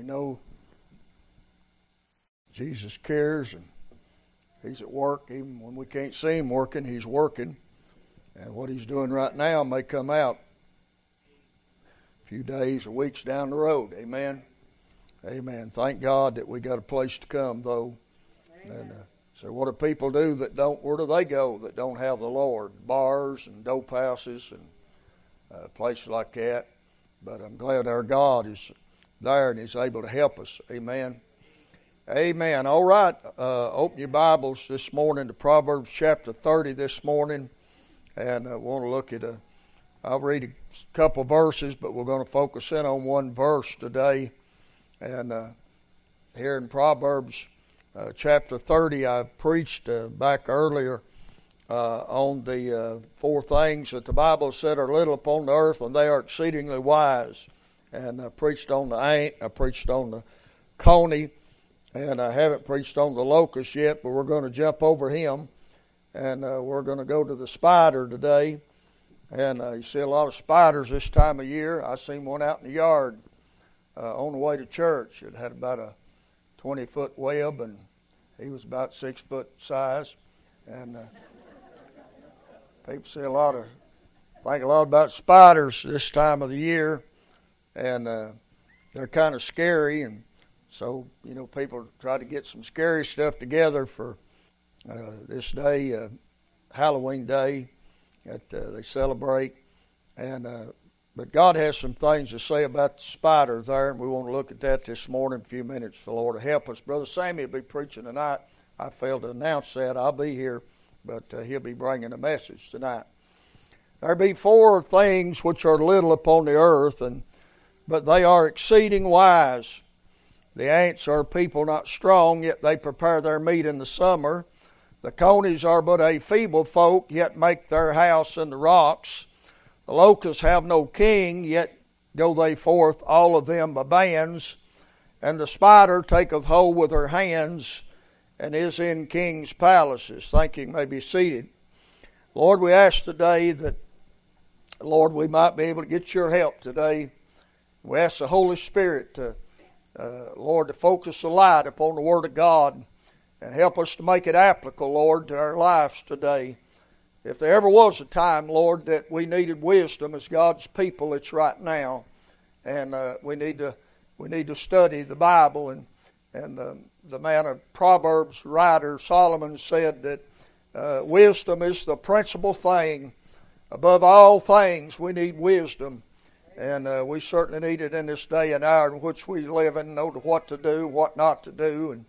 we know Jesus cares and He's at work. Even when we can't see Him working, He's working. And what He's doing right now may come out a few days or weeks down the road. Amen. Amen. Thank God that we got a place to come, though. And, uh, so, what do people do that don't? Where do they go that don't have the Lord? Bars and dope houses and uh, places like that. But I'm glad our God is there and is able to help us. Amen. Amen. All right. Uh, open your Bibles this morning to Proverbs chapter 30 this morning. And I want to look at a, I'll read a couple verses, but we're going to focus in on one verse today. And uh, here in Proverbs uh, chapter 30, I preached uh, back earlier uh, on the uh, four things that the Bible said are little upon the earth, and they are exceedingly wise. And I preached on the ant, I preached on the coney, and I haven't preached on the locust yet, but we're going to jump over him. And uh, we're going to go to the spider today. And uh, you see a lot of spiders this time of year. I seen one out in the yard uh, on the way to church. It had about a 20 foot web, and he was about six foot size. And uh, people say a lot of, think a lot about spiders this time of the year, and uh, they're kind of scary. And so, you know, people try to get some scary stuff together for uh, this day, uh, Halloween day, that uh, they celebrate. And uh, but God has some things to say about the spider there, and we want to look at that this morning. A few minutes the Lord to help us. Brother Sammy will be preaching tonight. I failed to announce that. I'll be here, but uh, he'll be bringing a message tonight. There be four things which are little upon the earth, and but they are exceeding wise. The ants are people not strong, yet they prepare their meat in the summer. The conies are but a feeble folk, yet make their house in the rocks. The locusts have no king, yet go they forth, all of them by bands. And the spider taketh hold with her hands, and is in kings' palaces. Thank you. may be seated. Lord, we ask today that, Lord, we might be able to get your help today. We ask the Holy Spirit to uh, Lord, to focus the light upon the Word of God and help us to make it applicable, Lord, to our lives today. If there ever was a time, Lord, that we needed wisdom as God's people, it's right now, and uh, we need to we need to study the Bible. and And uh, the man of Proverbs writer Solomon said that uh, wisdom is the principal thing. Above all things, we need wisdom. And uh, we certainly need it in this day and hour in which we live and know what to do, what not to do, and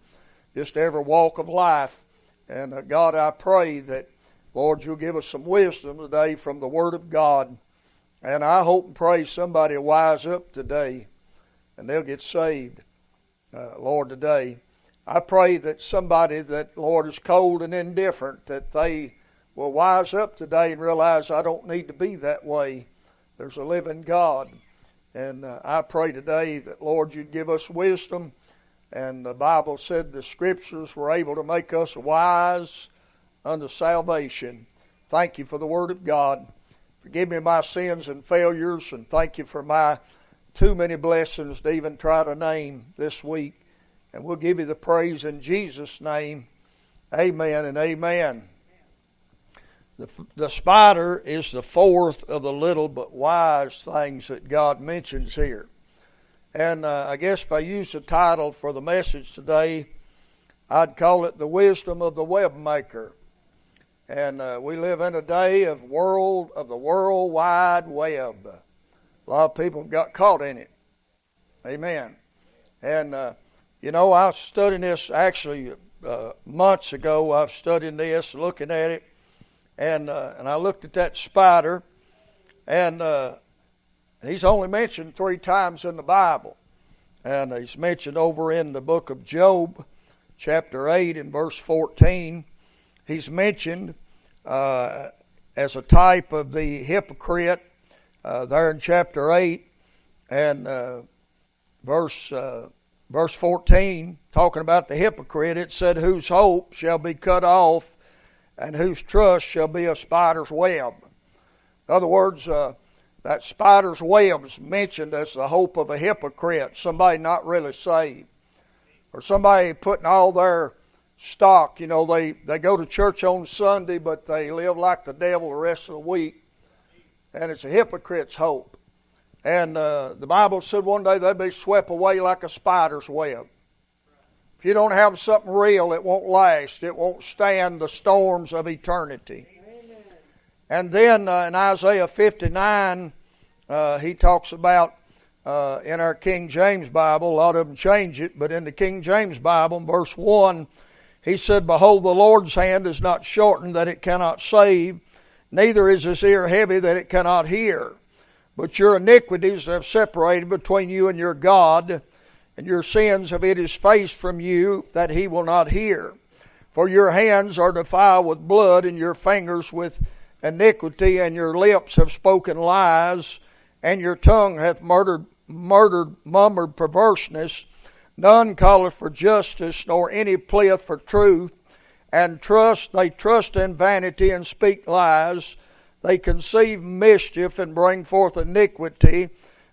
just every walk of life. And uh, God, I pray that, Lord, you'll give us some wisdom today from the Word of God. And I hope and pray somebody will wise up today and they'll get saved, uh, Lord, today. I pray that somebody that, Lord, is cold and indifferent, that they will wise up today and realize I don't need to be that way. There's a living God. And uh, I pray today that, Lord, you'd give us wisdom. And the Bible said the Scriptures were able to make us wise unto salvation. Thank you for the Word of God. Forgive me my sins and failures, and thank you for my too many blessings to even try to name this week. And we'll give you the praise in Jesus' name. Amen and amen. The, the spider is the fourth of the little but wise things that God mentions here. And uh, I guess if I use the title for the message today, I'd call it The Wisdom of the Web Maker. And uh, we live in a day of world of the World Wide Web. A lot of people got caught in it. Amen. And uh, you know, I was studying this actually uh, months ago. I've studied this, looking at it, and uh, and I looked at that spider, and uh, he's only mentioned three times in the Bible, and he's mentioned over in the book of Job, chapter eight and verse fourteen. He's mentioned uh, as a type of the hypocrite uh, there in chapter eight, and uh, verse uh, verse fourteen, talking about the hypocrite. It said, "Whose hope shall be cut off." And whose trust shall be a spider's web. In other words, uh, that spider's web's mentioned as the hope of a hypocrite, somebody not really saved, or somebody putting all their stock. You know, they, they go to church on Sunday, but they live like the devil the rest of the week. And it's a hypocrite's hope. And uh, the Bible said one day they'd be swept away like a spider's web. If you don't have something real, it won't last. It won't stand the storms of eternity. Amen. And then uh, in Isaiah 59, uh, he talks about uh, in our King James Bible, a lot of them change it, but in the King James Bible, verse 1, he said, Behold, the Lord's hand is not shortened that it cannot save, neither is his ear heavy that it cannot hear. But your iniquities have separated between you and your God, and your sins have hid his face from you that he will not hear. For your hands are defiled with blood, and your fingers with iniquity, and your lips have spoken lies, and your tongue hath murdered, murdered, murmured perverseness. None calleth for justice, nor any pleadeth for truth. And trust, they trust in vanity and speak lies. They conceive mischief and bring forth iniquity.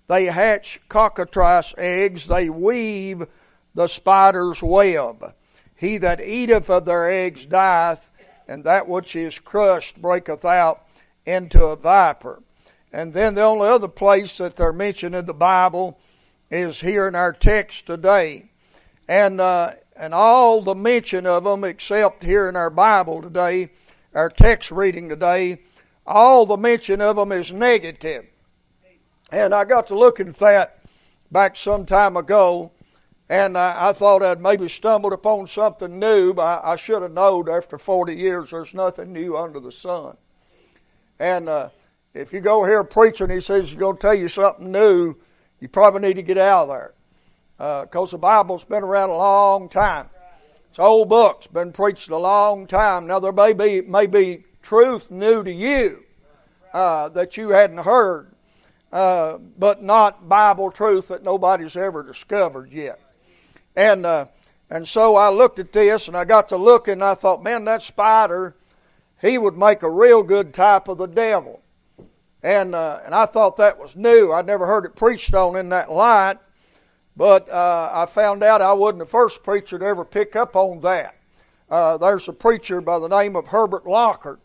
They hatch cockatrice eggs. They weave the spider's web. He that eateth of their eggs dieth, and that which is crushed breaketh out into a viper. And then the only other place that they're mentioned in the Bible is here in our text today. And, uh, and all the mention of them, except here in our Bible today, our text reading today, all the mention of them is negative. And I got to looking at that back some time ago, and I, I thought I'd maybe stumbled upon something new, but I, I should have known after 40 years there's nothing new under the sun. And uh, if you go here preaching, he says he's going to tell you something new, you probably need to get out of there. Because uh, the Bible's been around a long time. It's old books, been preached a long time. Now there may be may be truth new to you uh, that you hadn't heard, uh, but not Bible truth that nobody's ever discovered yet. And uh, and so I looked at this and I got to looking and I thought, man, that spider, he would make a real good type of the devil. And, uh, and I thought that was new. I'd never heard it preached on in that light. But uh, I found out I wasn't the first preacher to ever pick up on that. Uh, there's a preacher by the name of Herbert Lockyer.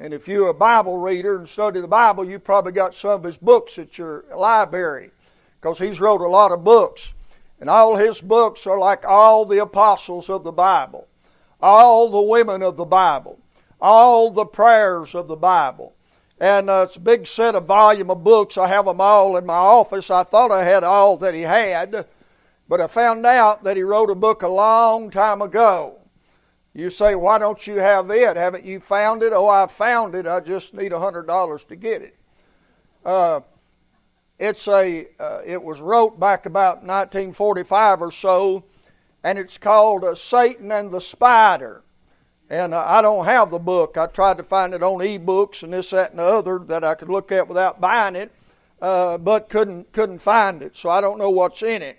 And if you're a Bible reader and study the Bible, you probably got some of his books at your library because he's wrote a lot of books. And all his books are like all the apostles of the Bible, all the women of the Bible, all the prayers of the Bible. And uh, it's a big set of volume of books. I have them all in my office. I thought I had all that he had, but I found out that he wrote a book a long time ago. You say, why don't you have it? Haven't you found it? Oh, I found it. I just need a hundred dollars to get it. Uh, it's a. Uh, it was wrote back about 1945 or so, and it's called uh, Satan and the Spider. And uh, I don't have the book. I tried to find it on e-books and this, that, and the other that I could look at without buying it, uh, but couldn't couldn't find it. So I don't know what's in it.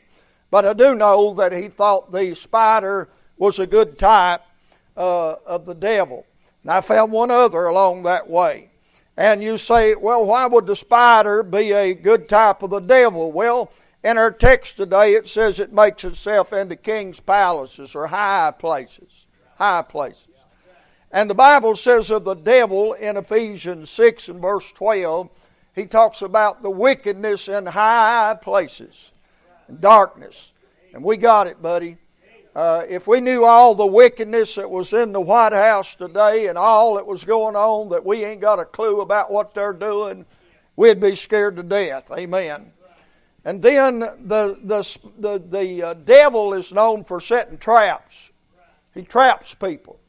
But I do know that he thought the spider was a good type uh, of the devil. And I found one other along that way. And you say, well, why would the spider be a good type of the devil? Well, in our text today, it says it makes itself into king's palaces or high places. High places. And the Bible says of the devil in Ephesians 6 and verse 12, he talks about the wickedness in high places and darkness. And we got it, buddy. Uh, if we knew all the wickedness that was in the White House today and all that was going on that we ain't got a clue about what they're doing, we'd be scared to death. Amen. And then the, the, the, the uh, devil is known for setting traps. He traps people.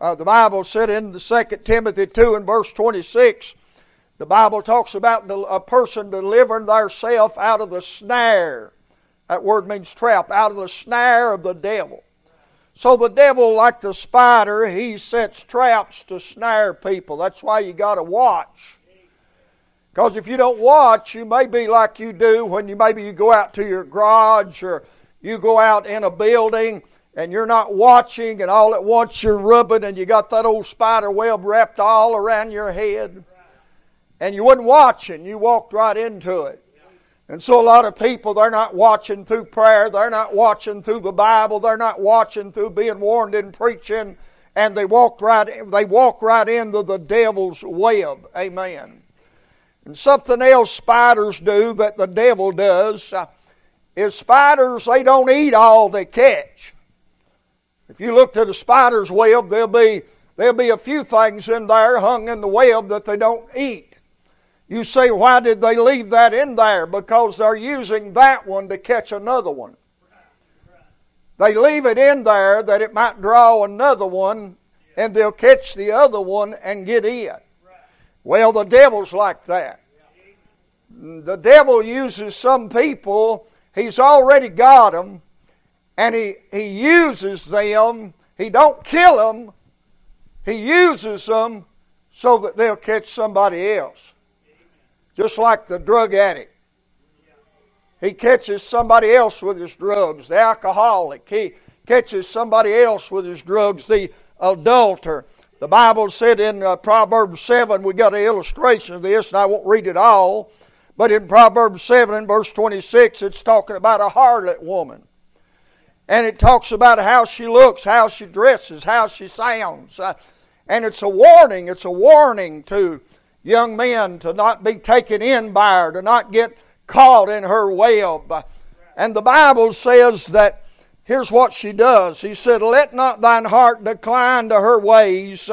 Uh, the Bible said in the 2 Timothy 2 and verse 26, the Bible talks about a person delivering theirself out of the snare. That word means trap, out of the snare of the devil. So the devil, like the spider, he sets traps to snare people. That's why you got to watch. Because if you don't watch, you may be like you do when you maybe you go out to your garage or you go out in a building and you're not watching, and all at once you're rubbing, and you got that old spider web wrapped all around your head. and you wasn't watching. You walked right into it. And so a lot of people, they're not watching through prayer. They're not watching through the Bible. They're not watching through being warned and preaching. And they walk right, they walk right into the devil's web. Amen. And something else spiders do that the devil does uh, is spiders, they don't eat all they catch. If you look at a spider's web, there'll be, there'll be a few things in there hung in the web that they don't eat. You say, why did they leave that in there? Because they're using that one to catch another one. They leave it in there that it might draw another one and they'll catch the other one and get in. Well, the devil's like that. The devil uses some people, he's already got them, and he, he uses them. He don't kill them, he uses them so that they'll catch somebody else. Just like the drug addict. He catches somebody else with his drugs. The alcoholic. He catches somebody else with his drugs. The adulterer. The Bible said in uh, Proverbs 7, we got an illustration of this, and I won't read it all. But in Proverbs 7 and verse 26, it's talking about a harlot woman. And it talks about how she looks, how she dresses, how she sounds. Uh, and it's a warning, it's a warning to young men to not be taken in by her, to not get caught in her web. And the Bible says that here's what she does. He said, Let not thine heart decline to her ways,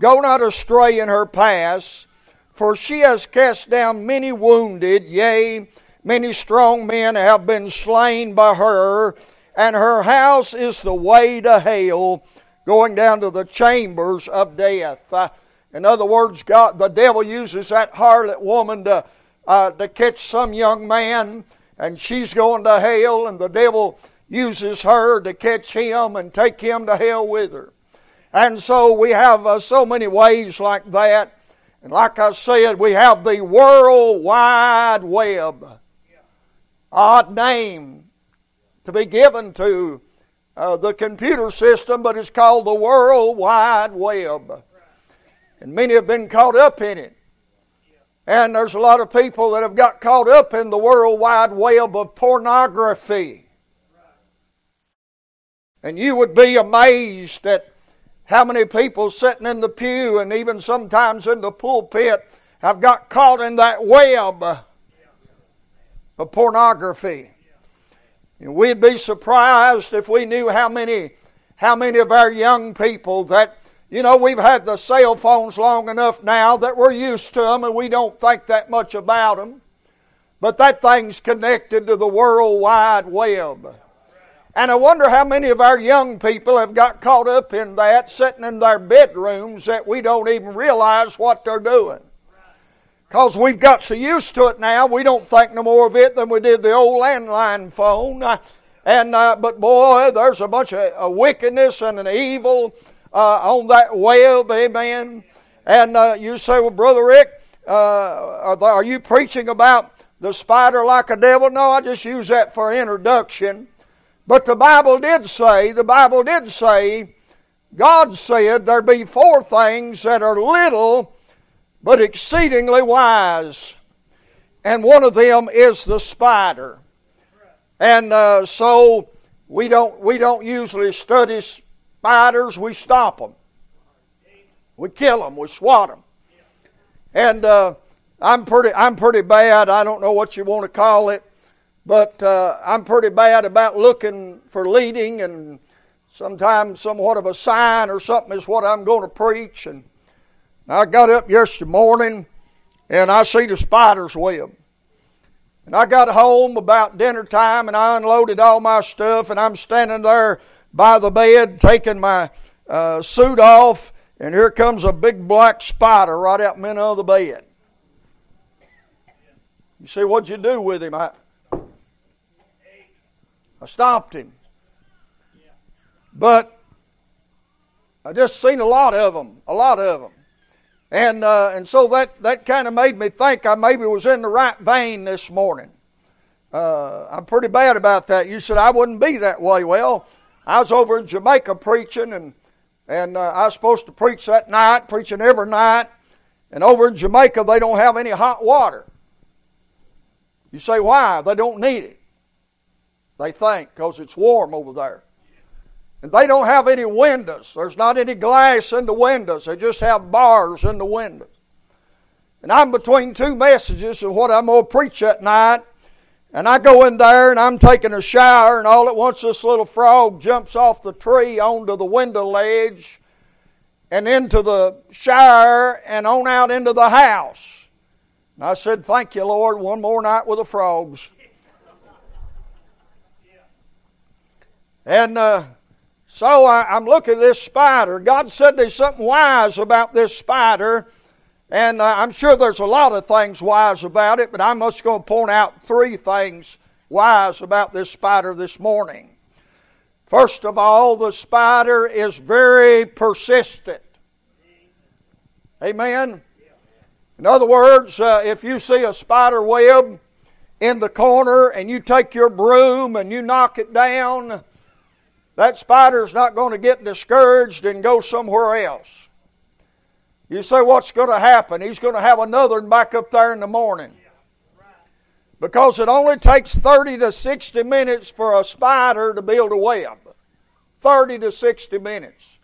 go not astray in her paths. For she has cast down many wounded, yea, many strong men have been slain by her, and her house is the way to hell, going down to the chambers of death. In other words, God, the devil uses that harlot woman to, uh, to catch some young man, and she's going to hell, and the devil uses her to catch him and take him to hell with her. And so we have uh, so many ways like that and like I said, we have the World Wide Web. Odd name to be given to uh, the computer system, but it's called the World Wide Web. And many have been caught up in it. And there's a lot of people that have got caught up in the World Wide Web of pornography. And you would be amazed at how many people sitting in the pew and even sometimes in the pulpit have got caught in that web of pornography? And we'd be surprised if we knew how many, how many of our young people that, you know, we've had the cell phones long enough now that we're used to them and we don't think that much about them. But that thing's connected to the World Wide Web. And I wonder how many of our young people have got caught up in that, sitting in their bedrooms, that we don't even realize what they're doing. Because we've got so used to it now, we don't think no more of it than we did the old landline phone. And uh, but boy, there's a bunch of uh, wickedness and an evil uh, on that web, amen. And uh, you say, well, brother Rick, uh, are you preaching about the spider like a devil? No, I just use that for introduction. But the Bible did say, the Bible did say, God said there be four things that are little but exceedingly wise. And one of them is the spider. And uh, so we don't, we don't usually study spiders, we stop them. We kill them, we swat them. And uh, I'm, pretty, I'm pretty bad. I don't know what you want to call it. But uh, I'm pretty bad about looking for leading, and sometimes somewhat of a sign or something is what I'm going to preach. And I got up yesterday morning, and I see the spider's web. And I got home about dinner time, and I unloaded all my stuff, and I'm standing there by the bed taking my uh, suit off, and here comes a big black spider right out in the middle of the bed. You see, what'd you do with him? I, I stopped him. But I just seen a lot of them, a lot of them. And, uh, and so that, that kind of made me think I maybe was in the right vein this morning. Uh, I'm pretty bad about that. You said I wouldn't be that way. Well, I was over in Jamaica preaching, and, and uh, I was supposed to preach that night, preaching every night. And over in Jamaica, they don't have any hot water. You say, why? They don't need it. They think because it's warm over there. And they don't have any windows. There's not any glass in the windows. They just have bars in the windows. And I'm between two messages of what I'm going to preach at night. And I go in there and I'm taking a shower, and all at once this little frog jumps off the tree onto the window ledge and into the shower and on out into the house. And I said, Thank you, Lord, one more night with the frogs. And uh, so I, am looking at this spider. God said there's something wise about this spider. And I'm sure there's a lot of things wise about it, but I'm just going to point out three things wise about this spider this morning. First of all, the spider is very persistent. Amen. In other words, uh, if you see a spider web in the corner and you take your broom and you knock it down, that spider's not going to get discouraged and go somewhere else. You say, what's going to happen? He's going to have another back up there in the morning. Because it only takes 30 to 60 minutes for a spider to build a web. 30 to 60 minutes.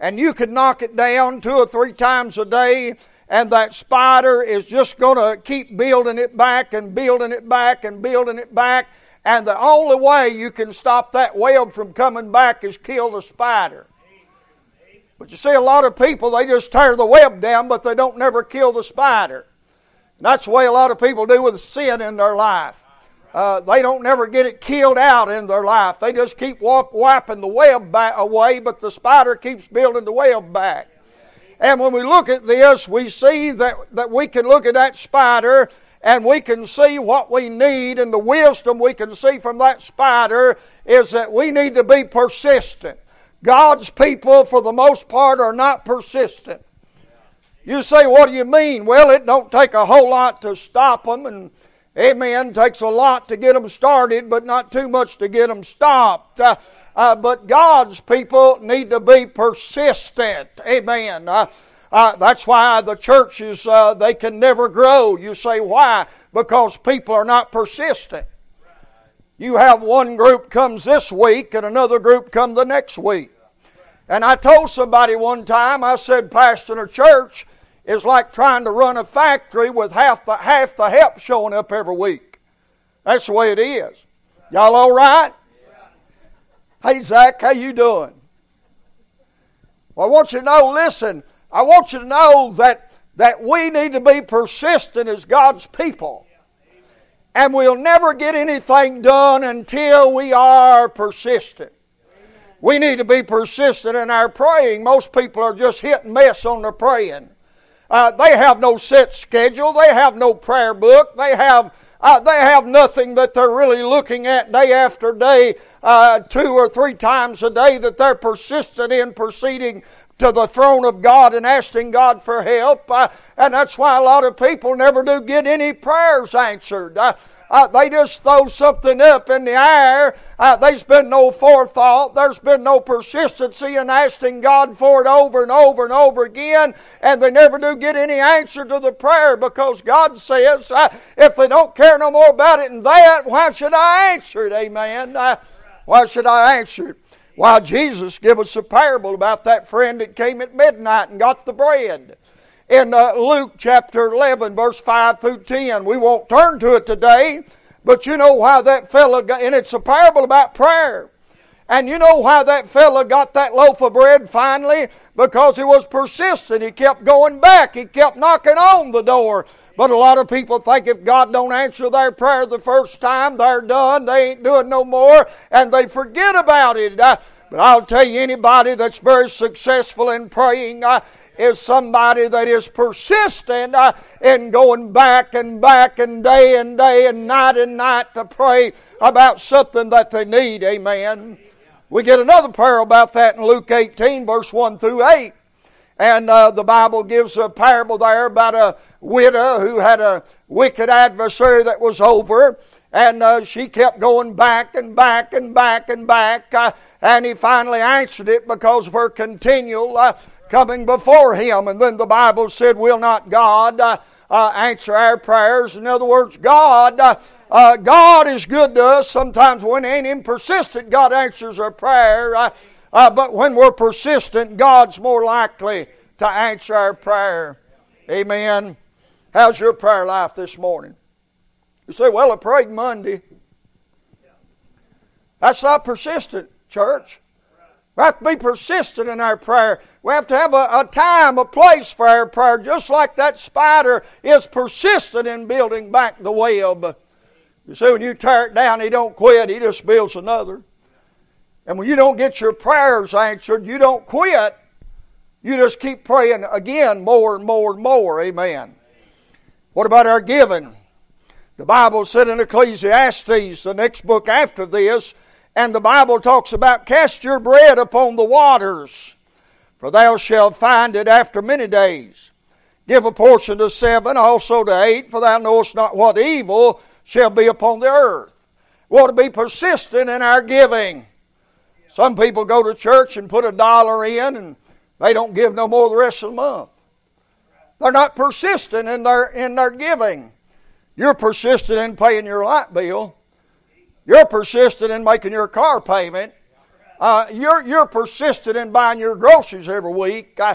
And you can knock it down two or three times a day, and that spider is just going to keep building it back and building it back and building it back. And the only way you can stop that web from coming back is kill the spider. But you see, a lot of people, they just tear the web down, but they don't never kill the spider. And that's the way a lot of people do with sin in their life. Uh, they don't never get it killed out in their life. They just keep walk, wiping the web back away, but the spider keeps building the web back. And when we look at this, we see that, that we can look at that spider and we can see what we need, and the wisdom we can see from that spider is that we need to be persistent. God's people, for the most part, are not persistent. You say, what do you mean? Well, it don't take a whole lot to stop them, and amen, takes a lot to get them started, but not too much to get them stopped. Uh, uh, but God's people need to be persistent. Amen. Uh, uh that's why the churches, uh, they can never grow. You say, why? Because people are not persistent. You have one group comes this week and another group come the next week. And I told somebody one time, I said, pastoring a church is like trying to run a factory with half the, half the help showing up every week. That's the way it is. Y'all all right? Hey, Zach, how you doing? Well, I want you to know, listen, I want you to know that, that we need to be persistent as God's people. And we'll never get anything done until we are persistent. We need to be persistent in our praying. Most people are just hit and miss on their praying. Uh, they have no set schedule. They have no prayer book. They have uh, they have nothing that they're really looking at day after day, uh, two or three times a day that they're persistent in proceeding to the throne of God and asking God for help. Uh, and that's why a lot of people never do get any prayers answered. Uh, uh, they just throw something up in the air. Uh, there's been no forethought. There's been no persistency in asking God for it over and over and over again. And they never do get any answer to the prayer because God says, uh, if they don't care no more about it than that, why should I answer it? Amen. Why should I answer it? Why, Jesus gave us a parable about that friend that came at midnight and got the bread in uh, Luke chapter 11, verse 5 through 10. We won't turn to it today, but you know why that fellow got, and it's a parable about prayer. And you know why that fellow got that loaf of bread finally? Because he was persistent. He kept going back. He kept knocking on the door. But a lot of people think if God don't answer their prayer the first time, they're done. They ain't doing no more, and they forget about it. Uh, but I'll tell you, anybody that's very successful in praying, uh, is somebody that is persistent uh, in going back and back and day and day and night and night to pray about something that they need. Amen. We get another parable about that in Luke 18, verse 1 through 8. And uh, the Bible gives a parable there about a widow who had a wicked adversary that was over. And uh, she kept going back and back and back and back. Uh, and he finally answered it because of her continual uh, coming before Him. And then the Bible said, Will not God uh, uh, answer our prayers? In other words, God. God is good to us. Sometimes when ain't Him persistent, God answers our prayer. Uh, but when we're persistent, God's more likely to answer our prayer. Amen. How's your prayer life this morning? You say, Well, I prayed Monday. That's not persistent, church. We have to be persistent in our prayer. We have to have a, a, time, a place for our prayer, just like that spider is persistent in building back the web. You see, when you tear it down, he don't quit, he just builds another. And when you don't get your prayers answered, you don't quit. You just keep praying again more and more and more. Amen. What about our giving? The Bible said in Ecclesiastes, the next book after this, and the Bible talks about cast your bread upon the waters, for thou shalt find it after many days. Give a portion to seven, also to eight, for thou knowest not what evil shall be upon the earth. We ought to be persistent in our giving. Some people go to church and put a dollar in and they don't give no more the rest of the month. They're not persistent in their in their giving. You're persistent in paying your light bill. You're persistent in making your car payment. Uh, you're, you're persistent in buying your groceries every week. Uh,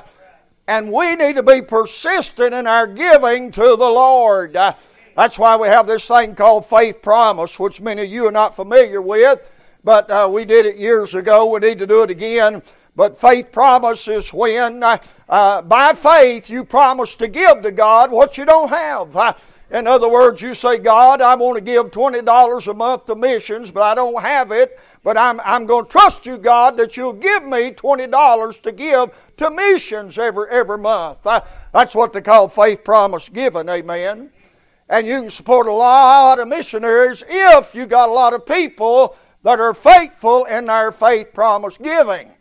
and we need to be persistent in our giving to the Lord. Uh, that's why we have this thing called faith promise, which many of you are not familiar with, but uh, we did it years ago. We need to do it again. But faith promises when, uh, uh, by faith, you promise to give to God what you don't have. In other words, you say, God, I want to give $20 a month to missions, but I don't have it. But I'm, I'm going to trust you, God, that you'll give me $20 to give to missions every, every month. Uh, that's what they call faith promise giving, amen. And you can support a lot of missionaries if you got a lot of people that are faithful in their faith promise giving.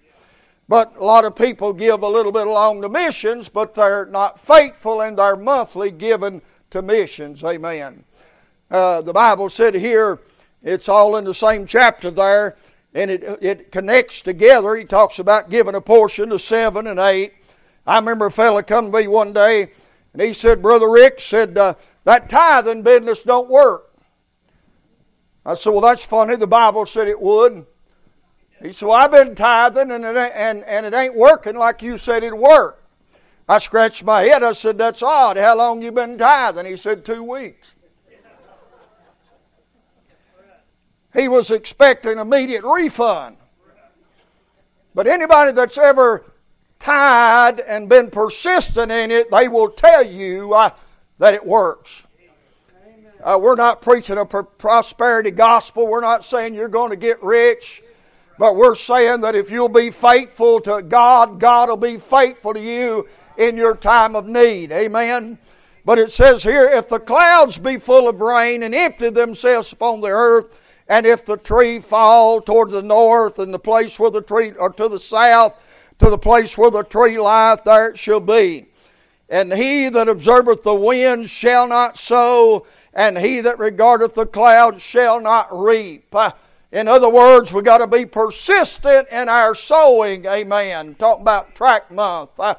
But a lot of people give a little bit along the missions, but they're not faithful in their monthly giving to missions. Amen. Uh, the Bible said here, it's all in the same chapter there, and it, it connects together. He talks about giving a portion to seven and eight. I remember a fellow come to me one day, and he said, Brother Rick said, uh, that tithing business don't work. I said, Well, that's funny. The Bible said it would. He said, Well, I've been tithing, and it, and, and it ain't working like you said it'd work. I scratched my head. I said, That's odd. How long you been tithing? He said, Two weeks. He was expecting immediate refund. But anybody that's ever tied and been persistent in it, they will tell you uh, that it works. Uh, we're not preaching a prosperity gospel. We're not saying you're going to get rich. But we're saying that if you'll be faithful to God, God will be faithful to you in your time of need. Amen. But it says here, if the clouds be full of rain and empty themselves upon the earth, and if the tree fall toward the north and the place where the tree, or to the south, to the place where the tree lieth, there it shall be. And he that observeth the wind shall not sow, and he that regardeth the clouds shall not reap. Uh, in other words, we've got to be persistent in our sowing. Amen. Talking about track month. Uh,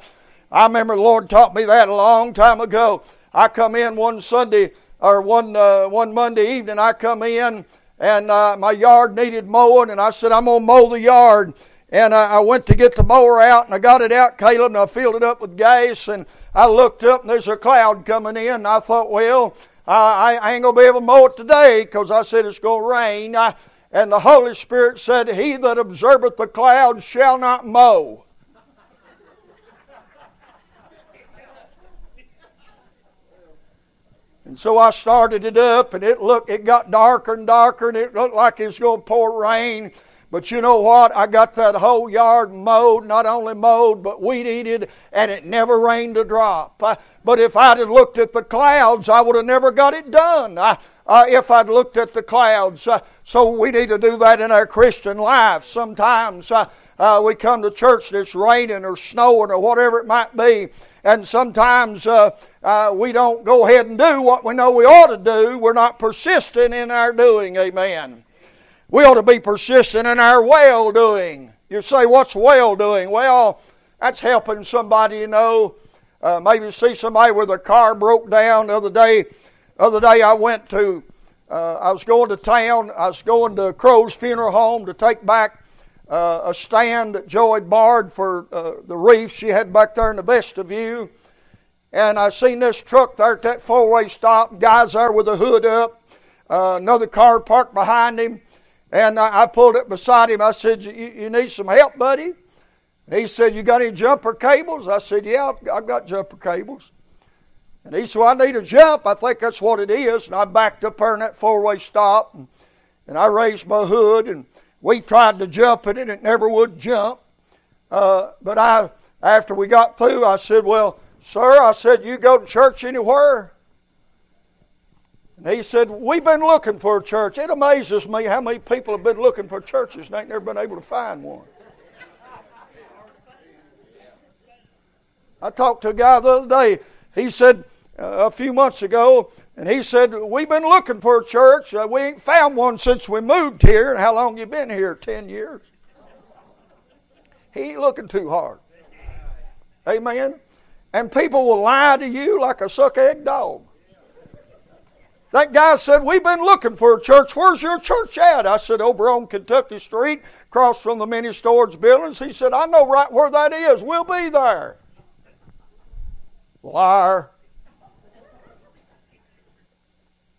I remember the Lord taught me that a long time ago. I come in one Sunday or one uh, one Monday evening. I come in and uh, my yard needed mowing, and I said I'm gonna mow the yard. And I, I went to get the mower out, and I got it out, Caleb, and I filled it up with gas. And I looked up, and there's a cloud coming in. I thought, well, I, I, ain't gonna be able to mow it today because I said it's gonna rain. I, and the Holy Spirit said, He that observeth the clouds shall not mow. And so I started it up, and it looked, it got darker and darker, and it looked like it was going to pour rain. But you know what? I got that whole yard mowed, not only mowed, but weed eated, and it never rained a drop. Uh, but if I'd have looked at the clouds, I would have never got it done. Uh, uh, if I'd looked at the clouds. Uh, so we need to do that in our Christian life. Sometimes uh, uh, we come to church and it's raining or snowing or whatever it might be, and sometimes uh, uh, we don't go ahead and do what we know we ought to do. We're not persistent in our doing. Amen. We ought to be persistent in our well doing. You say, what's well doing? Well, That's helping somebody you know. Uh, maybe see somebody where their car broke down. The other day, other day I went to, uh, I was going to town. I was going to Crow's funeral home to take back uh, a stand that had borrowed for uh, the reef she had back there in the best of vestibule. And I seen this truck there at that four-way stop. Guys there with the hood up. Uh, another car parked behind him. And I, pulled up beside him. I said, you need some help, buddy? And he said, You got any jumper cables? I said, Yeah, I've got jumper cables. And he said, well, I need a jump. I think that's what it is. And I backed up there in that four way stop and, and I raised my hood and we tried to jump it and it never would jump. Uh, but I, after we got through, I said, Well, sir, I said, You go to church anywhere? And he said, We've been looking for a church. It amazes me how many people have been looking for churches and ain't never been able to find one. I talked to a guy the other day. He said uh, a few months ago, and he said, We've been looking for a church. Uh, we ain't found one since we moved here. And how long you been here? Ten years. He ain't looking too hard. Amen. And people will lie to you like a suck egg dog. That guy said, We've been looking for a church. Where's your church at? I said, Over on Kentucky Street, across from the mini storage buildings. He said, I know right where that is. We'll be there. Liar.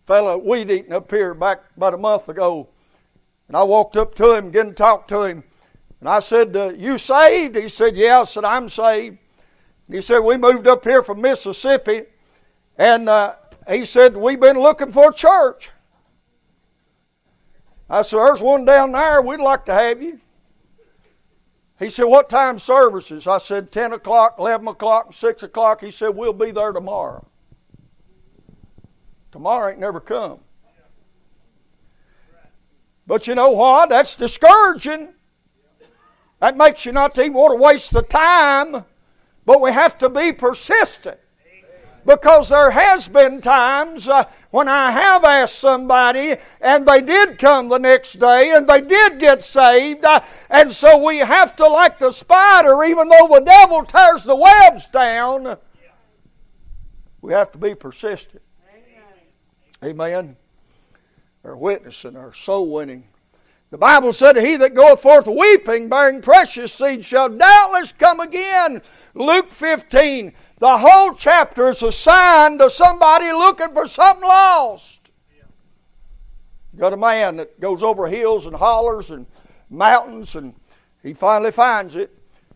Fella weed eating up here back about a month ago. And I walked up to him, getting to talk to him. And I said, uh, You saved? He said, Yeah. I said, I'm saved. And he said, We moved up here from Mississippi. And uh, he said, We've been looking for a church. I said, There's one down there. We'd like to have you. He said, What time services? I said, 10 o'clock, 11 o'clock, 6 o'clock. He said, We'll be there tomorrow. Tomorrow ain't never come. But you know what? That's discouraging. That makes you not even want to waste the time. But we have to be persistent because there has been times uh, when I have asked somebody and they did come the next day and they did get saved. Uh, and so we have to, like the spider, even though the devil tears the webs down, we have to be persistent. Amen. Amen. Our witnessing, our soul winning. The Bible said, He that goeth forth weeping, bearing precious seed, shall doubtless come again. Luke 15. The whole chapter is assigned to somebody looking for something lost. You got a man that goes over hills and hollers and mountains and he finally finds it.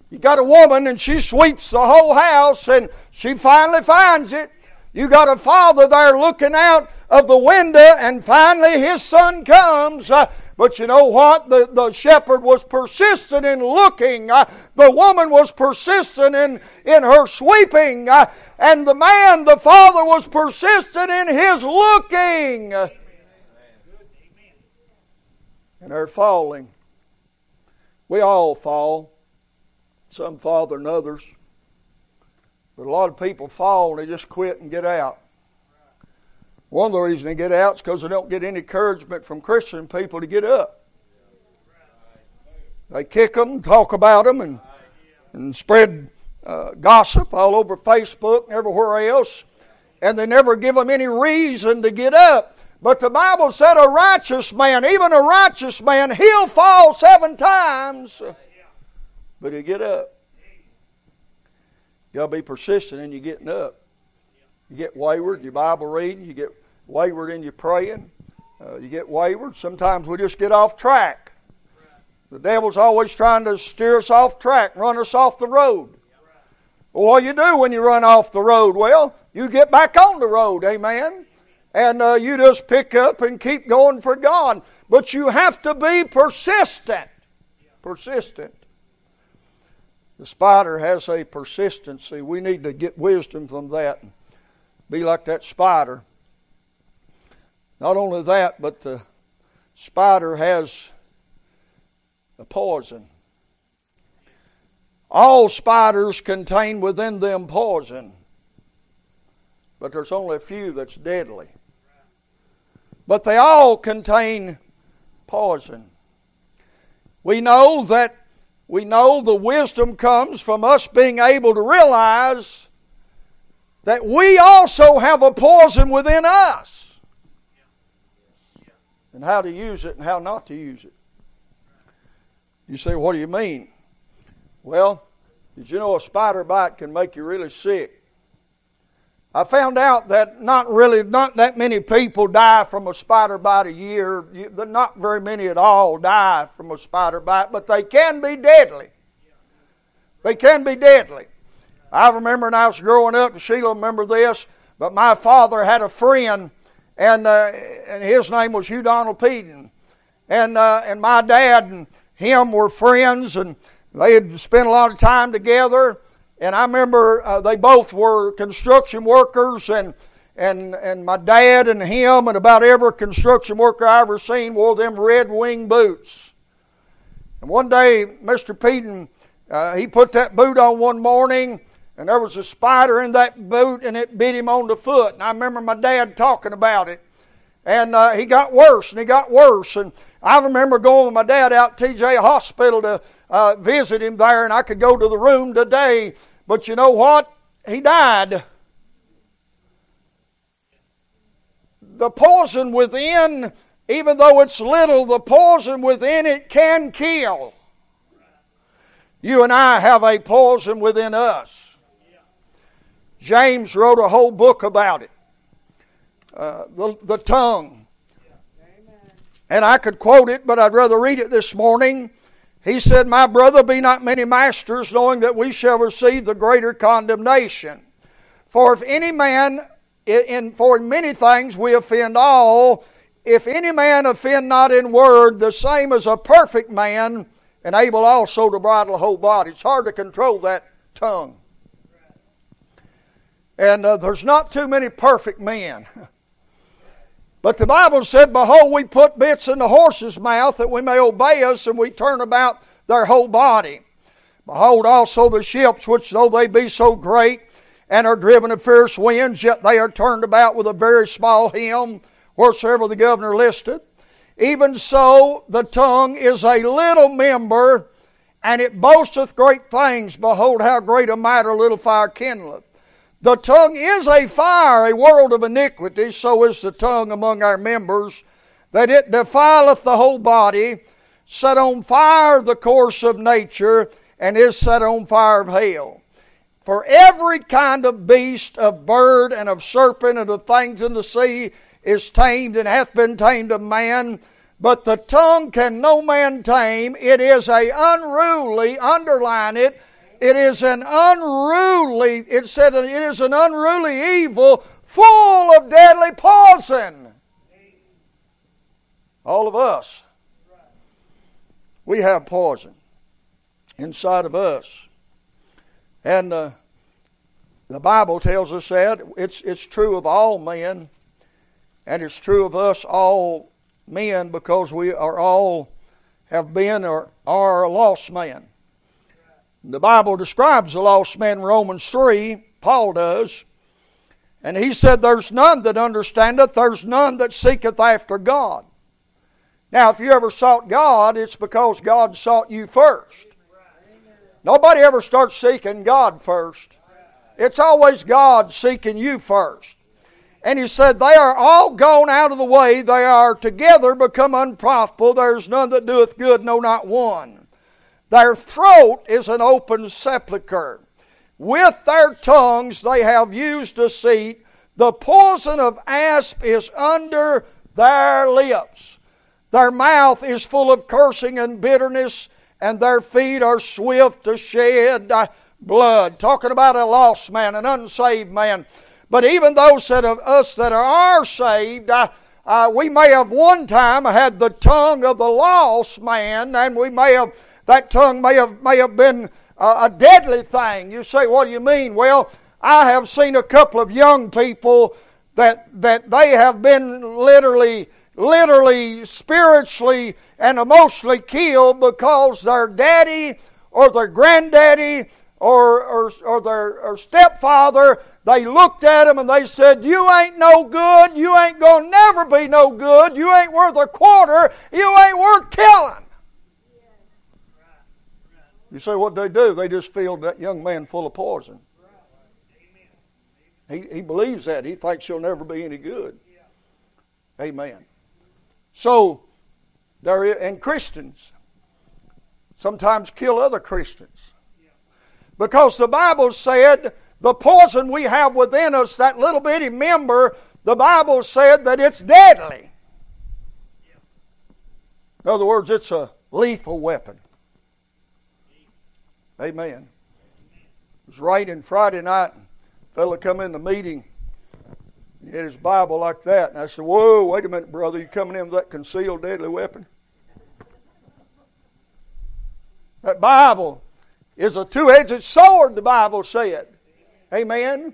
You got a woman and she sweeps the whole house and she finally finds it. You got a father there looking out of the window and finally his son comes. Uh, but you know what? The, the shepherd was persistent in looking. Uh, the woman was persistent in, in her sweeping. Uh, and the man, the father, was persistent in his looking. And they're falling. We all fall. Some farther than others. But a lot of people fall and they just quit and get out. One of the reasons they get out is because they don't get any encouragement from Christian people to get up. They kick them, talk about them, and, and spread uh, gossip all over Facebook and everywhere else, and they never give them any reason to get up. But the Bible said a righteous man, even a righteous man, he'll fall seven times, but he'll get up. You got to be persistent in you getting up. You get wayward, your Bible reading, you get wayward in your praying, uh, you get wayward. Sometimes we just get off track. The devil's always trying to steer us off track, run us off the road. Well, what do you do when you run off the road? Well, you get back on the road, amen? And uh, you just pick up and keep going for God. But you have to be persistent. Persistent. The spider has a persistency. We need to get wisdom from that be like that spider. Not only that, but the spider has a poison. All spiders contain within them poison, but there's only a few that's deadly. But they all contain poison. We know that we know the wisdom comes from us being able to realize that we also have a poison within us. And how to use it and how not to use it. You say, what do you mean? Well, did you know a spider bite can make you really sick? I found out that not really, not that many people die from a spider bite a year. Not very many at all die from a spider bite, but they can be deadly. They can be deadly. I remember when I was growing up, Sheila remember this, but my father had a friend, and uh, and his name was Hugh Donald Peden, and uh, and my dad and him were friends, and they had spent a lot of time together. And I remember uh, they both were construction workers, and and and my dad and him and about every construction worker I ever seen wore them red wing boots. And one day, Mr. Peden, uh, he put that boot on one morning, and there was a spider in that boot, and it bit him on the foot. And I remember my dad talking about it, and uh, he got worse, and he got worse, and I remember going with my dad out to TJ Hospital to uh, visit him there, and I could go to the room today but you know what? He died. The poison within, even though it's little, the poison within it can kill. You and I have a poison within us. James wrote a whole book about it. Uh, the, the tongue. And I could quote it, but I'd rather read it this morning. He said, My brother, be not many masters, knowing that we shall receive the greater condemnation. For if any man, in, for in many things we offend all, if any man offend not in word, the same as a perfect man, and able also to bridle the whole body. It's hard to control that tongue. And uh, there's not too many perfect men. But the Bible said, Behold, we put bits in the horse's mouth that we may obey us, and we turn about their whole body. Behold also the ships, which though they be so great, and are driven of fierce winds, yet they are turned about with a very small helm, wheresoever the governor listeth. Even so, the tongue is a little member, and it boasteth great things. Behold, how great a matter little fire kindleth. The tongue is a fire, a world of iniquity, so is the tongue among our members, that it defileth the whole body, set on fire the course of nature, and is set on fire of hell. For every kind of beast, of bird, and of serpent, and of things in the sea is tamed and hath been tamed of man, but the tongue can no man tame. It is a unruly, underline it, it is an unruly, it said it is an unruly evil full of deadly poison. All of us. We have poison inside of us. And uh, the Bible tells us that it's, it's true of all men, and it's true of us all men because we are all have been or are lost man. The Bible describes the lost man in Romans 3, Paul does. And he said, There's none that understandeth, there's none that seeketh after God. Now, if you ever sought God, it's because God sought you first. Nobody ever starts seeking God first. It's always God seeking you first. And he said, They are all gone out of the way. They are together become unprofitable. There's none that doeth good, no, not one. Their throat is an open sepulchre. With their tongues they have used deceit. The poison of asp is under their lips. Their mouth is full of cursing and bitterness, and their feet are swift to shed blood. Talking about a lost man, an unsaved man. But even those that of us that are saved, uh, uh, we may have one time had the tongue of the lost man, and we may have that tongue may have, may have been a, a deadly thing. You say, what do you mean? Well, I have seen a couple of young people that, that they have been literally, literally, spiritually, and emotionally killed because their daddy or their granddaddy or, or, or their or stepfather, they looked at them and they said, You ain't no good. You ain't going to never be no good. You ain't worth a quarter. You ain't worth killing. You say, what they do? They just filled that young man full of poison. He, he believes that. He thinks he'll never be any good. Amen. So, there is, and Christians sometimes kill other Christians. Because the Bible said the poison we have within us, that little bitty member, the Bible said that it's deadly. In other words, it's a lethal weapon. Amen. It was raining Friday night. A fellow come in the meeting. He had his Bible like that. And I said, Whoa, wait a minute, brother. You coming in with that concealed deadly weapon? That Bible is a two edged sword, the Bible said. Amen.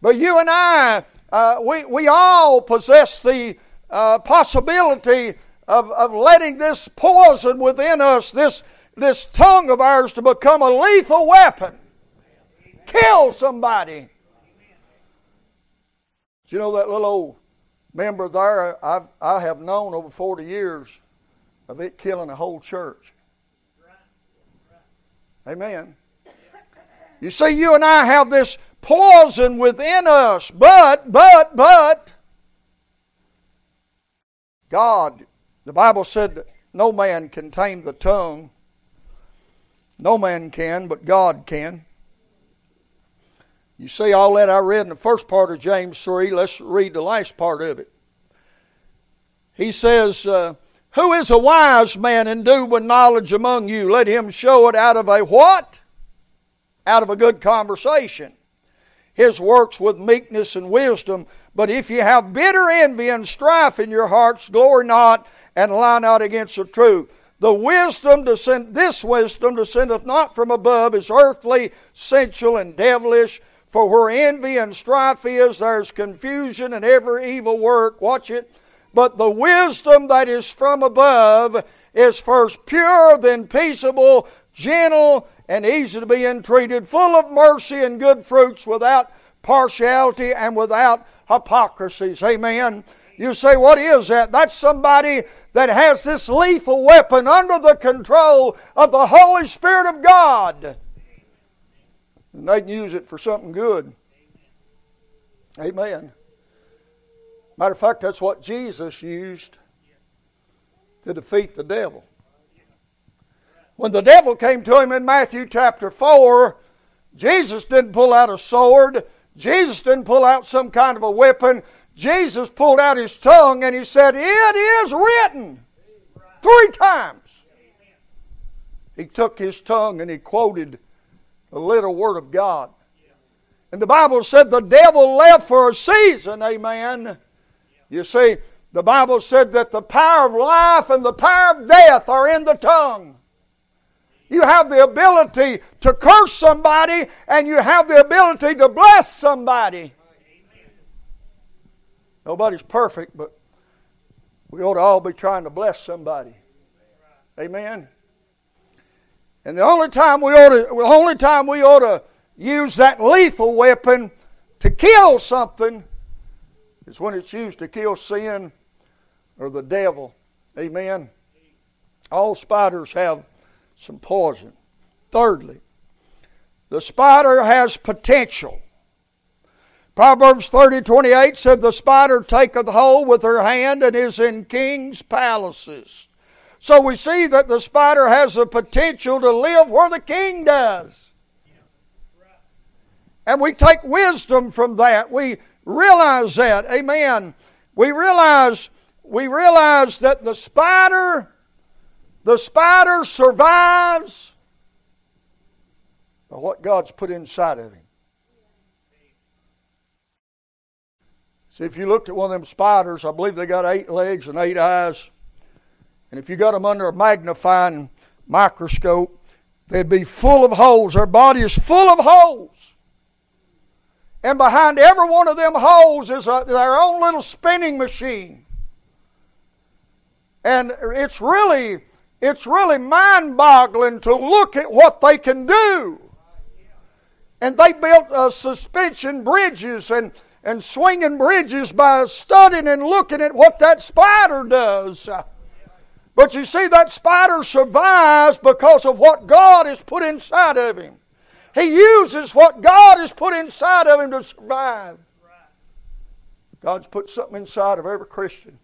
But you and I, uh, we, we all possess the uh, possibility of, of letting this poison within us, this, this tongue of ours, to become a lethal weapon. Kill somebody. Do you know that little old member there? I've, I have known over 40 years of it killing a whole church. Amen. You see, you and I have this poison within us, but, but, but, God, the Bible said no man can tame the tongue. No man can, but God can. You see all that I read in the first part of James 3. Let's read the last part of it. He says, uh, Who is a wise man and do with knowledge among you? Let him show it out of a what? Out of a good conversation his works with meekness and wisdom. But if you have bitter envy and strife in your hearts, glory not and lie not against the truth. The wisdom descend, this wisdom descendeth not from above, is earthly, sensual, and devilish. For where envy and strife is, there's confusion and every evil work. Watch it. But the wisdom that is from above is first pure, then peaceable, gentle, and easy to be entreated, full of mercy and good fruits, without partiality and without hypocrisies. Amen. You say, what is that? That's somebody that has this lethal weapon under the control of the Holy Spirit of God. And they can use it for something good. Amen. Matter of fact, that's what Jesus used to defeat the devil. When the devil came to him in Matthew chapter 4, Jesus didn't pull out a sword. Jesus didn't pull out some kind of a weapon. Jesus pulled out his tongue and he said, It is written. Three times. He took his tongue and he quoted the little word of God. And the Bible said the devil left for a season, amen. You see, the Bible said that the power of life and the power of death are in the tongue. You have the ability to curse somebody, and you have the ability to bless somebody. Nobody's perfect, but we ought to all be trying to bless somebody. Amen. And the only time we ought to, the only time we ought to use that lethal weapon to kill something is when it's used to kill sin or the devil. Amen. All spiders have some poison. Thirdly, the spider has potential. Proverbs 30 28 said, The spider taketh hold with her hand and is in kings' palaces. So we see that the spider has the potential to live where the king does. And we take wisdom from that. We realize that. Amen. We realize we realize that the spider the spider survives by what God's put inside of him. See, if you looked at one of them spiders, I believe they got eight legs and eight eyes. And if you got them under a magnifying microscope, they'd be full of holes. Their body is full of holes. And behind every one of them holes is a, their own little spinning machine. And it's really it's really mind boggling to look at what they can do. And they built uh, suspension bridges and, and swinging bridges by studying and looking at what that spider does. But you see, that spider survives because of what God has put inside of him. He uses what God has put inside of him to survive. God's put something inside of every Christian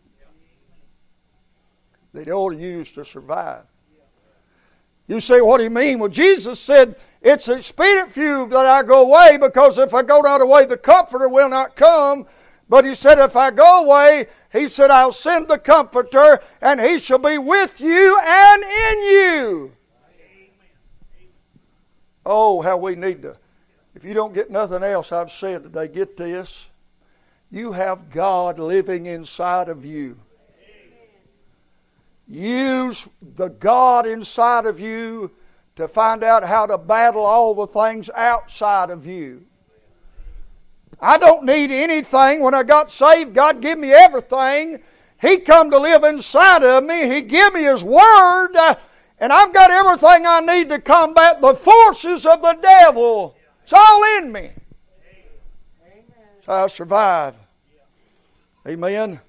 that he ought to use to survive. You say, what do you mean? Well, Jesus said, It's expedient for you that I go away, because if I go not away, the Comforter will not come. But he said, If I go away, he said, I'll send the Comforter, and he shall be with you and in you. Oh, how we need to. If you don't get nothing else I've said today, get this. You have God living inside of you. Use the God inside of you to find out how to battle all the things outside of you. I don't need anything. When I got saved, God gave me everything. He come to live inside of me. He give me His Word, uh, and I've got everything I need to combat the forces of the devil. It's all in me. So I survive. Amen.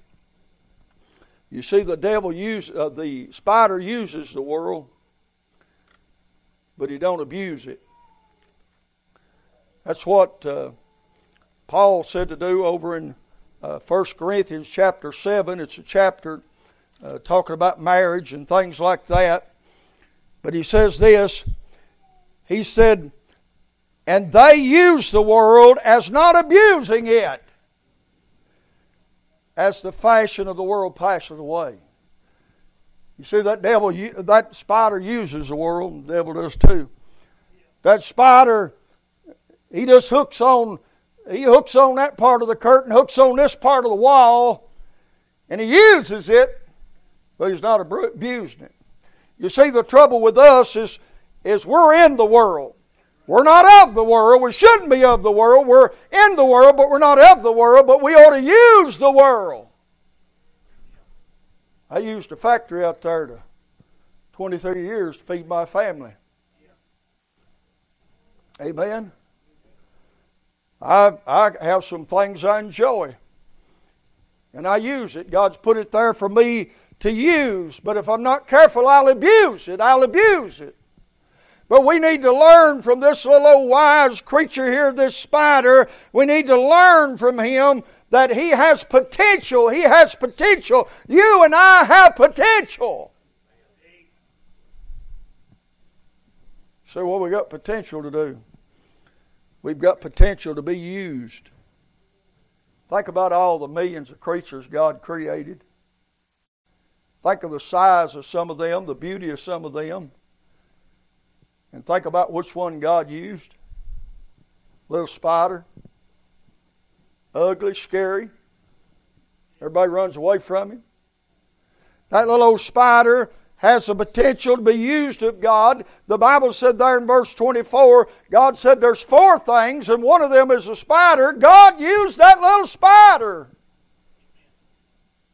You see, the devil use uh, the spider uses the world, but he don't abuse it. That's what uh, Paul said to do over in uh, 1 Corinthians chapter 7. It's a chapter uh, talking about marriage and things like that. But he says this He said, And they use the world as not abusing it as the fashion of the world passes away. You see, that devil, that spider uses the world, the devil does too. That spider, he just hooks on, he hooks on that part of the curtain, hooks on this part of the wall, and he uses it, but he's not abusing it. You see, the trouble with us is, is we're in the world. We're not of the world. We shouldn't be of the world. We're in the world, but we're not of the world, but we ought to use the world. I used a factory out there to 23 years to feed my family. Amen. I, I have some things I enjoy. And I use it. God's put it there for me to use. But if I'm not careful, I'll abuse it. I'll abuse it. But we need to learn from this little wise creature here, this spider. We need to learn from him that he has potential. He has potential. You and I have potential. So, what we got potential to do? We've got potential to be used. Think about all the millions of creatures God created. Think of the size of some of them, the beauty of some of them. And think about which one God used. Little spider. Ugly, scary. Everybody runs away from him. That little old spider has the potential to be used of God. The Bible said there in verse 24, God said there's four things, and one of them is a spider. God used that little spider.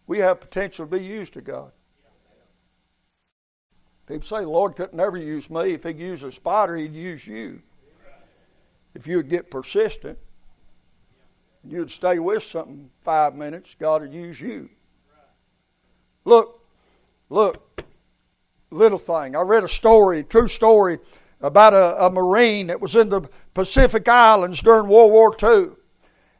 We have potential to be used of God. People say the Lord couldn't never use me. If He'd use a spider, He'd use you. If you would get persistent, you'd stay with something five minutes, God would use you. Look, look, little thing. I read a story, true story, about a, a Marine that was in the Pacific Islands during World War II.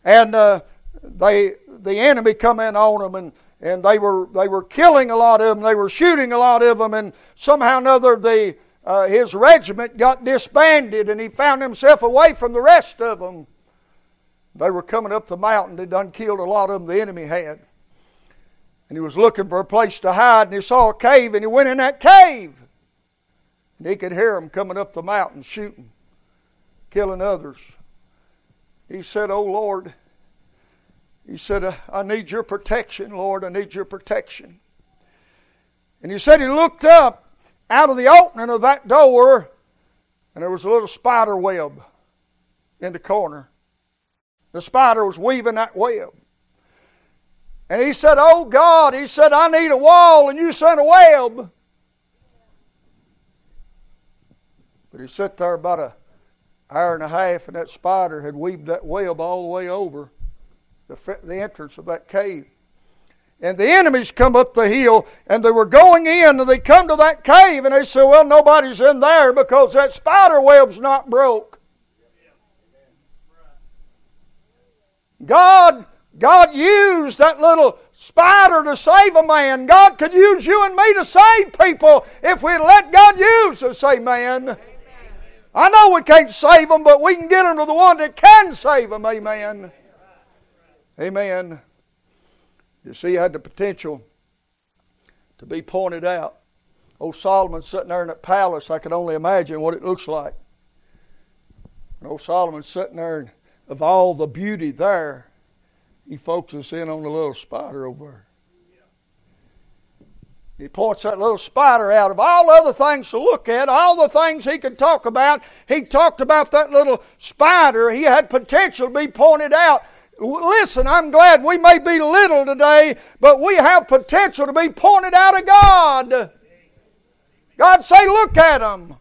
And uh, they, the enemy come in on them and and they were they were killing a lot of them. They were shooting a lot of them, and somehow or another, the uh, his regiment got disbanded, and he found himself away from the rest of them. They were coming up the mountain. They done killed a lot of them. The enemy had, and he was looking for a place to hide, and he saw a cave, and he went in that cave, and he could hear them coming up the mountain shooting, killing others. He said, "Oh Lord." He said, I need your protection, Lord. I need your protection. And he said he looked up out of the opening of that door, and there was a little spider web in the corner. The spider was weaving that web. And he said, Oh God, he said, I need a wall, and you sent a web. But he sat there about an hour and a half, and that spider had weaved that web all the way over the, the entrance of that cave. and the enemies come up the hill and they were going in and they come to that cave and they said, Well, nobody's in there because that spider web's not broke. God, God used that little spider to save a man. God could use you and me to save people if we let God use us. Amen. I know we can't save them, but we can get them to the one that can save them. Amen. Amen. You see, he had the potential to be pointed out. Old Solomon sitting there in that palace, I can only imagine what it looks like. And old Solomon sitting there, of all the beauty there, he focuses in on the little spider over there. He points that little spider out of all other things to look at, all the things he could talk about. He talked about that little spider. He had potential to be pointed out. Listen, I'm glad we may be little today, but we have potential to be pointed out of God. God say, look at them.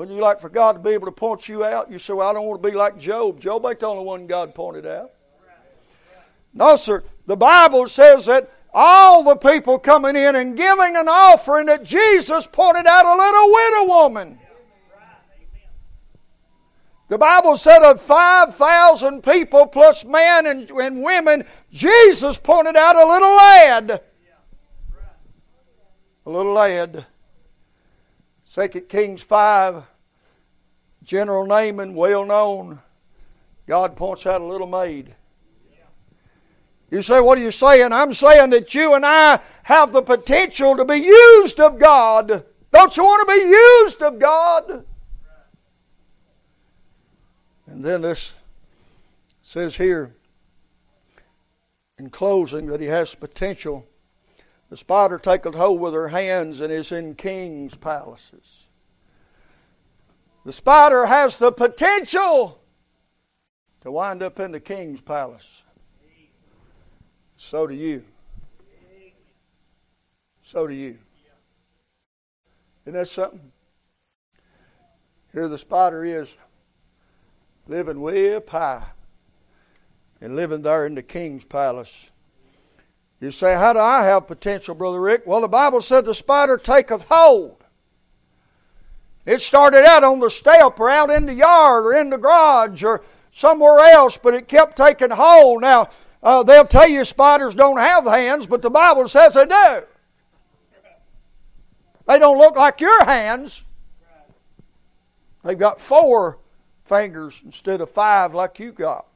Wouldn't you like for God to be able to point you out? You say, well, I don't want to be like Job. Job ain't the only one God pointed out. No, sir. The Bible says that all the people coming in and giving an offering that Jesus pointed out a little widow woman. The Bible said of 5,000 people plus men and, and women, Jesus pointed out a little lad. A little lad. 2 Kings 5, General Naaman, well known. God points out a little maid. You say, What are you saying? I'm saying that you and I have the potential to be used of God. Don't you want to be used of God? And then this says here in closing that he has potential. The spider taketh hold with her hands and is in kings' palaces. The spider has the potential to wind up in the king's palace. So do you. So do you. Isn't that something? Here the spider is living way up high and living there in the king's palace. You say, How do I have potential, Brother Rick? Well, the Bible said the spider taketh hold. It started out on the step or out in the yard or in the garage or somewhere else, but it kept taking hold. Now, uh, they'll tell you spiders don't have hands, but the Bible says they do. They don't look like your hands. They've got four fingers instead of five like you got.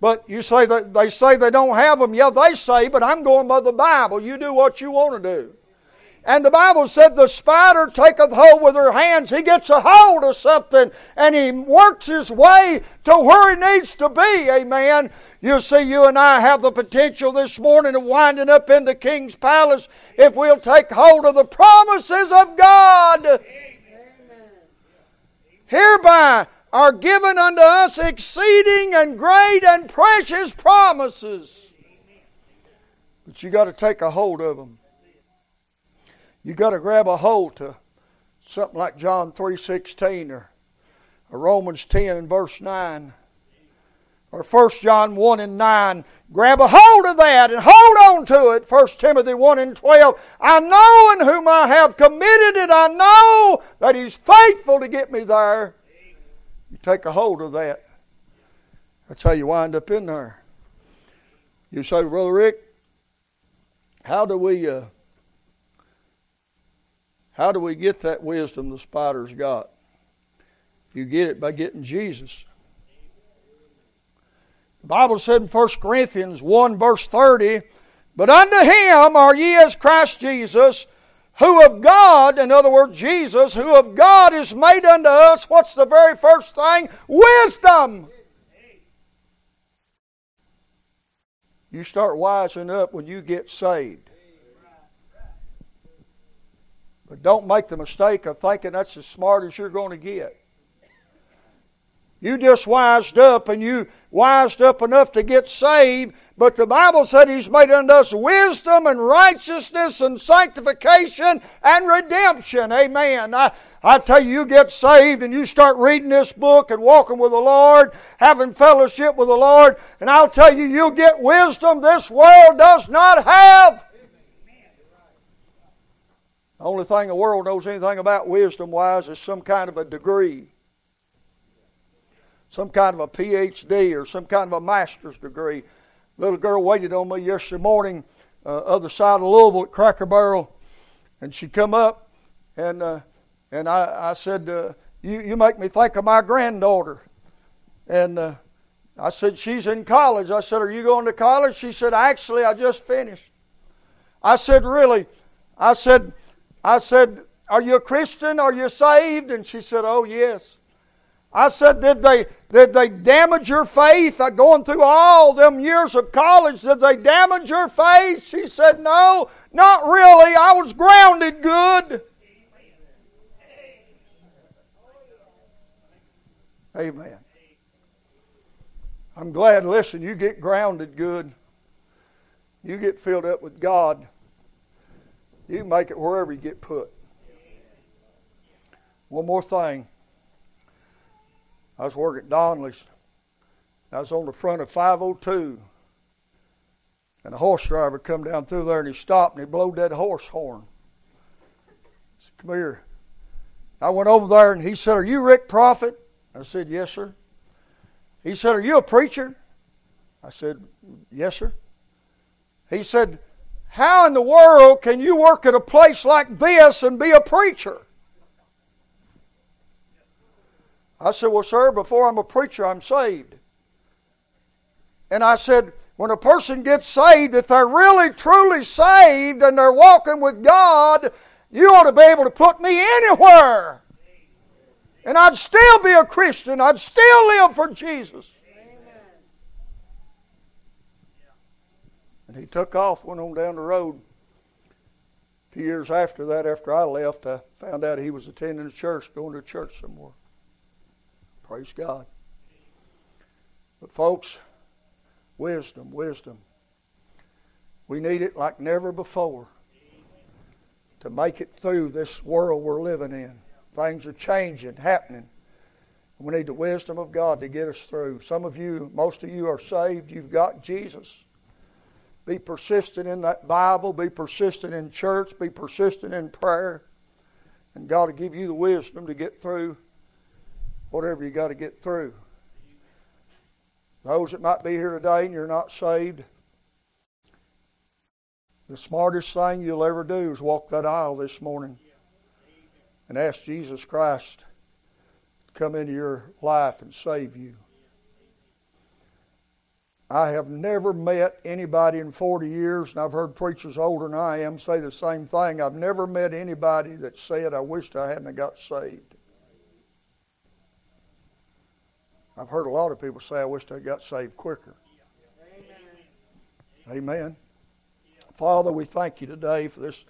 But you say that they say they don't have them. Yeah, they say, but I'm going by the Bible. You do what you want to do. And the Bible said the spider taketh hold with her hands. He gets a hold of something and he works his way to where he needs to be. Amen. You see, you and I have the potential this morning of winding up in the king's palace if we'll take hold of the promises of God. Amen. Hereby are given unto us exceeding and great and precious promises. But you got to take a hold of them. You got to grab a hold to something like John 3:16 or, or Romans 10 and verse 9 or 1 John 1 and 9. Grab a hold of that and hold on to it. 1 Timothy 1 and 12. I know in whom I have committed it. I know that He's faithful to get me there. You take a hold of that. That's how you wind up in there. You say, Brother Rick, how do we uh, how do we get that wisdom the spider's got? You get it by getting Jesus. The Bible said in 1 Corinthians 1 verse 30, But unto him are ye as Christ Jesus, who of God, in other words, Jesus, who of God is made unto us, what's the very first thing? Wisdom. You start wising up when you get saved. But don't make the mistake of thinking that's as smart as you're going to get. You just wised up and you wised up enough to get saved, but the Bible said He's made unto us wisdom and righteousness and sanctification and redemption. Amen. I, I tell you, you get saved and you start reading this book and walking with the Lord, having fellowship with the Lord, and I'll tell you, you'll get wisdom this world does not have. The only thing the world knows anything about wisdom wise is some kind of a degree some kind of a PhD or some kind of a master's degree. Little girl waited on me yesterday morning, uh, other side of Louisville at Cracker Barrel, and she come up, and uh, and I, I said, uh, "You you make me think of my granddaughter," and uh, I said, "She's in college." I said, "Are you going to college?" She said, "Actually, I just finished." I said, "Really?" I said, "I said, are you a Christian? Are you saved?" And she said, "Oh yes." I said, did they, did they damage your faith? Going through all them years of college, did they damage your faith? She said, no, not really. I was grounded good. Amen. I'm glad, listen, you get grounded good. You get filled up with God. You make it wherever you get put. One more thing. I was working at Donley's. I was on the front of 502. And a horse driver come down through there and he stopped and he blowed that horse horn. I said, Come here. I went over there and he said, Are you Rick Prophet? I said, Yes, sir. He said, Are you a preacher? I said, Yes, sir. He said, How in the world can you work at a place like this and be a preacher? I said, Well, sir, before I'm a preacher, I'm saved. And I said, when a person gets saved, if they're really truly saved and they're walking with God, you ought to be able to put me anywhere. And I'd still be a Christian. I'd still live for Jesus. And he took off, went on down the road. Few years after that, after I left, I found out he was attending a church, going to church somewhere. Praise God. But, folks, wisdom, wisdom. We need it like never before to make it through this world we're living in. Things are changing, happening. We need the wisdom of God to get us through. Some of you, most of you are saved. You've got Jesus. Be persistent in that Bible. Be persistent in church. Be persistent in prayer. And God will give you the wisdom to get through whatever you got to get through. Those that might be here today and you're not saved, the smartest thing you'll ever do is walk that aisle this morning and ask Jesus Christ to come into your life and save you. I have never met anybody in 40 years, and I've heard preachers older than I am say the same thing. I've never met anybody that said, I wished I hadn't got saved. I've heard a lot of people say, I wish I got saved quicker. Amen. Amen. Father, we thank you today for this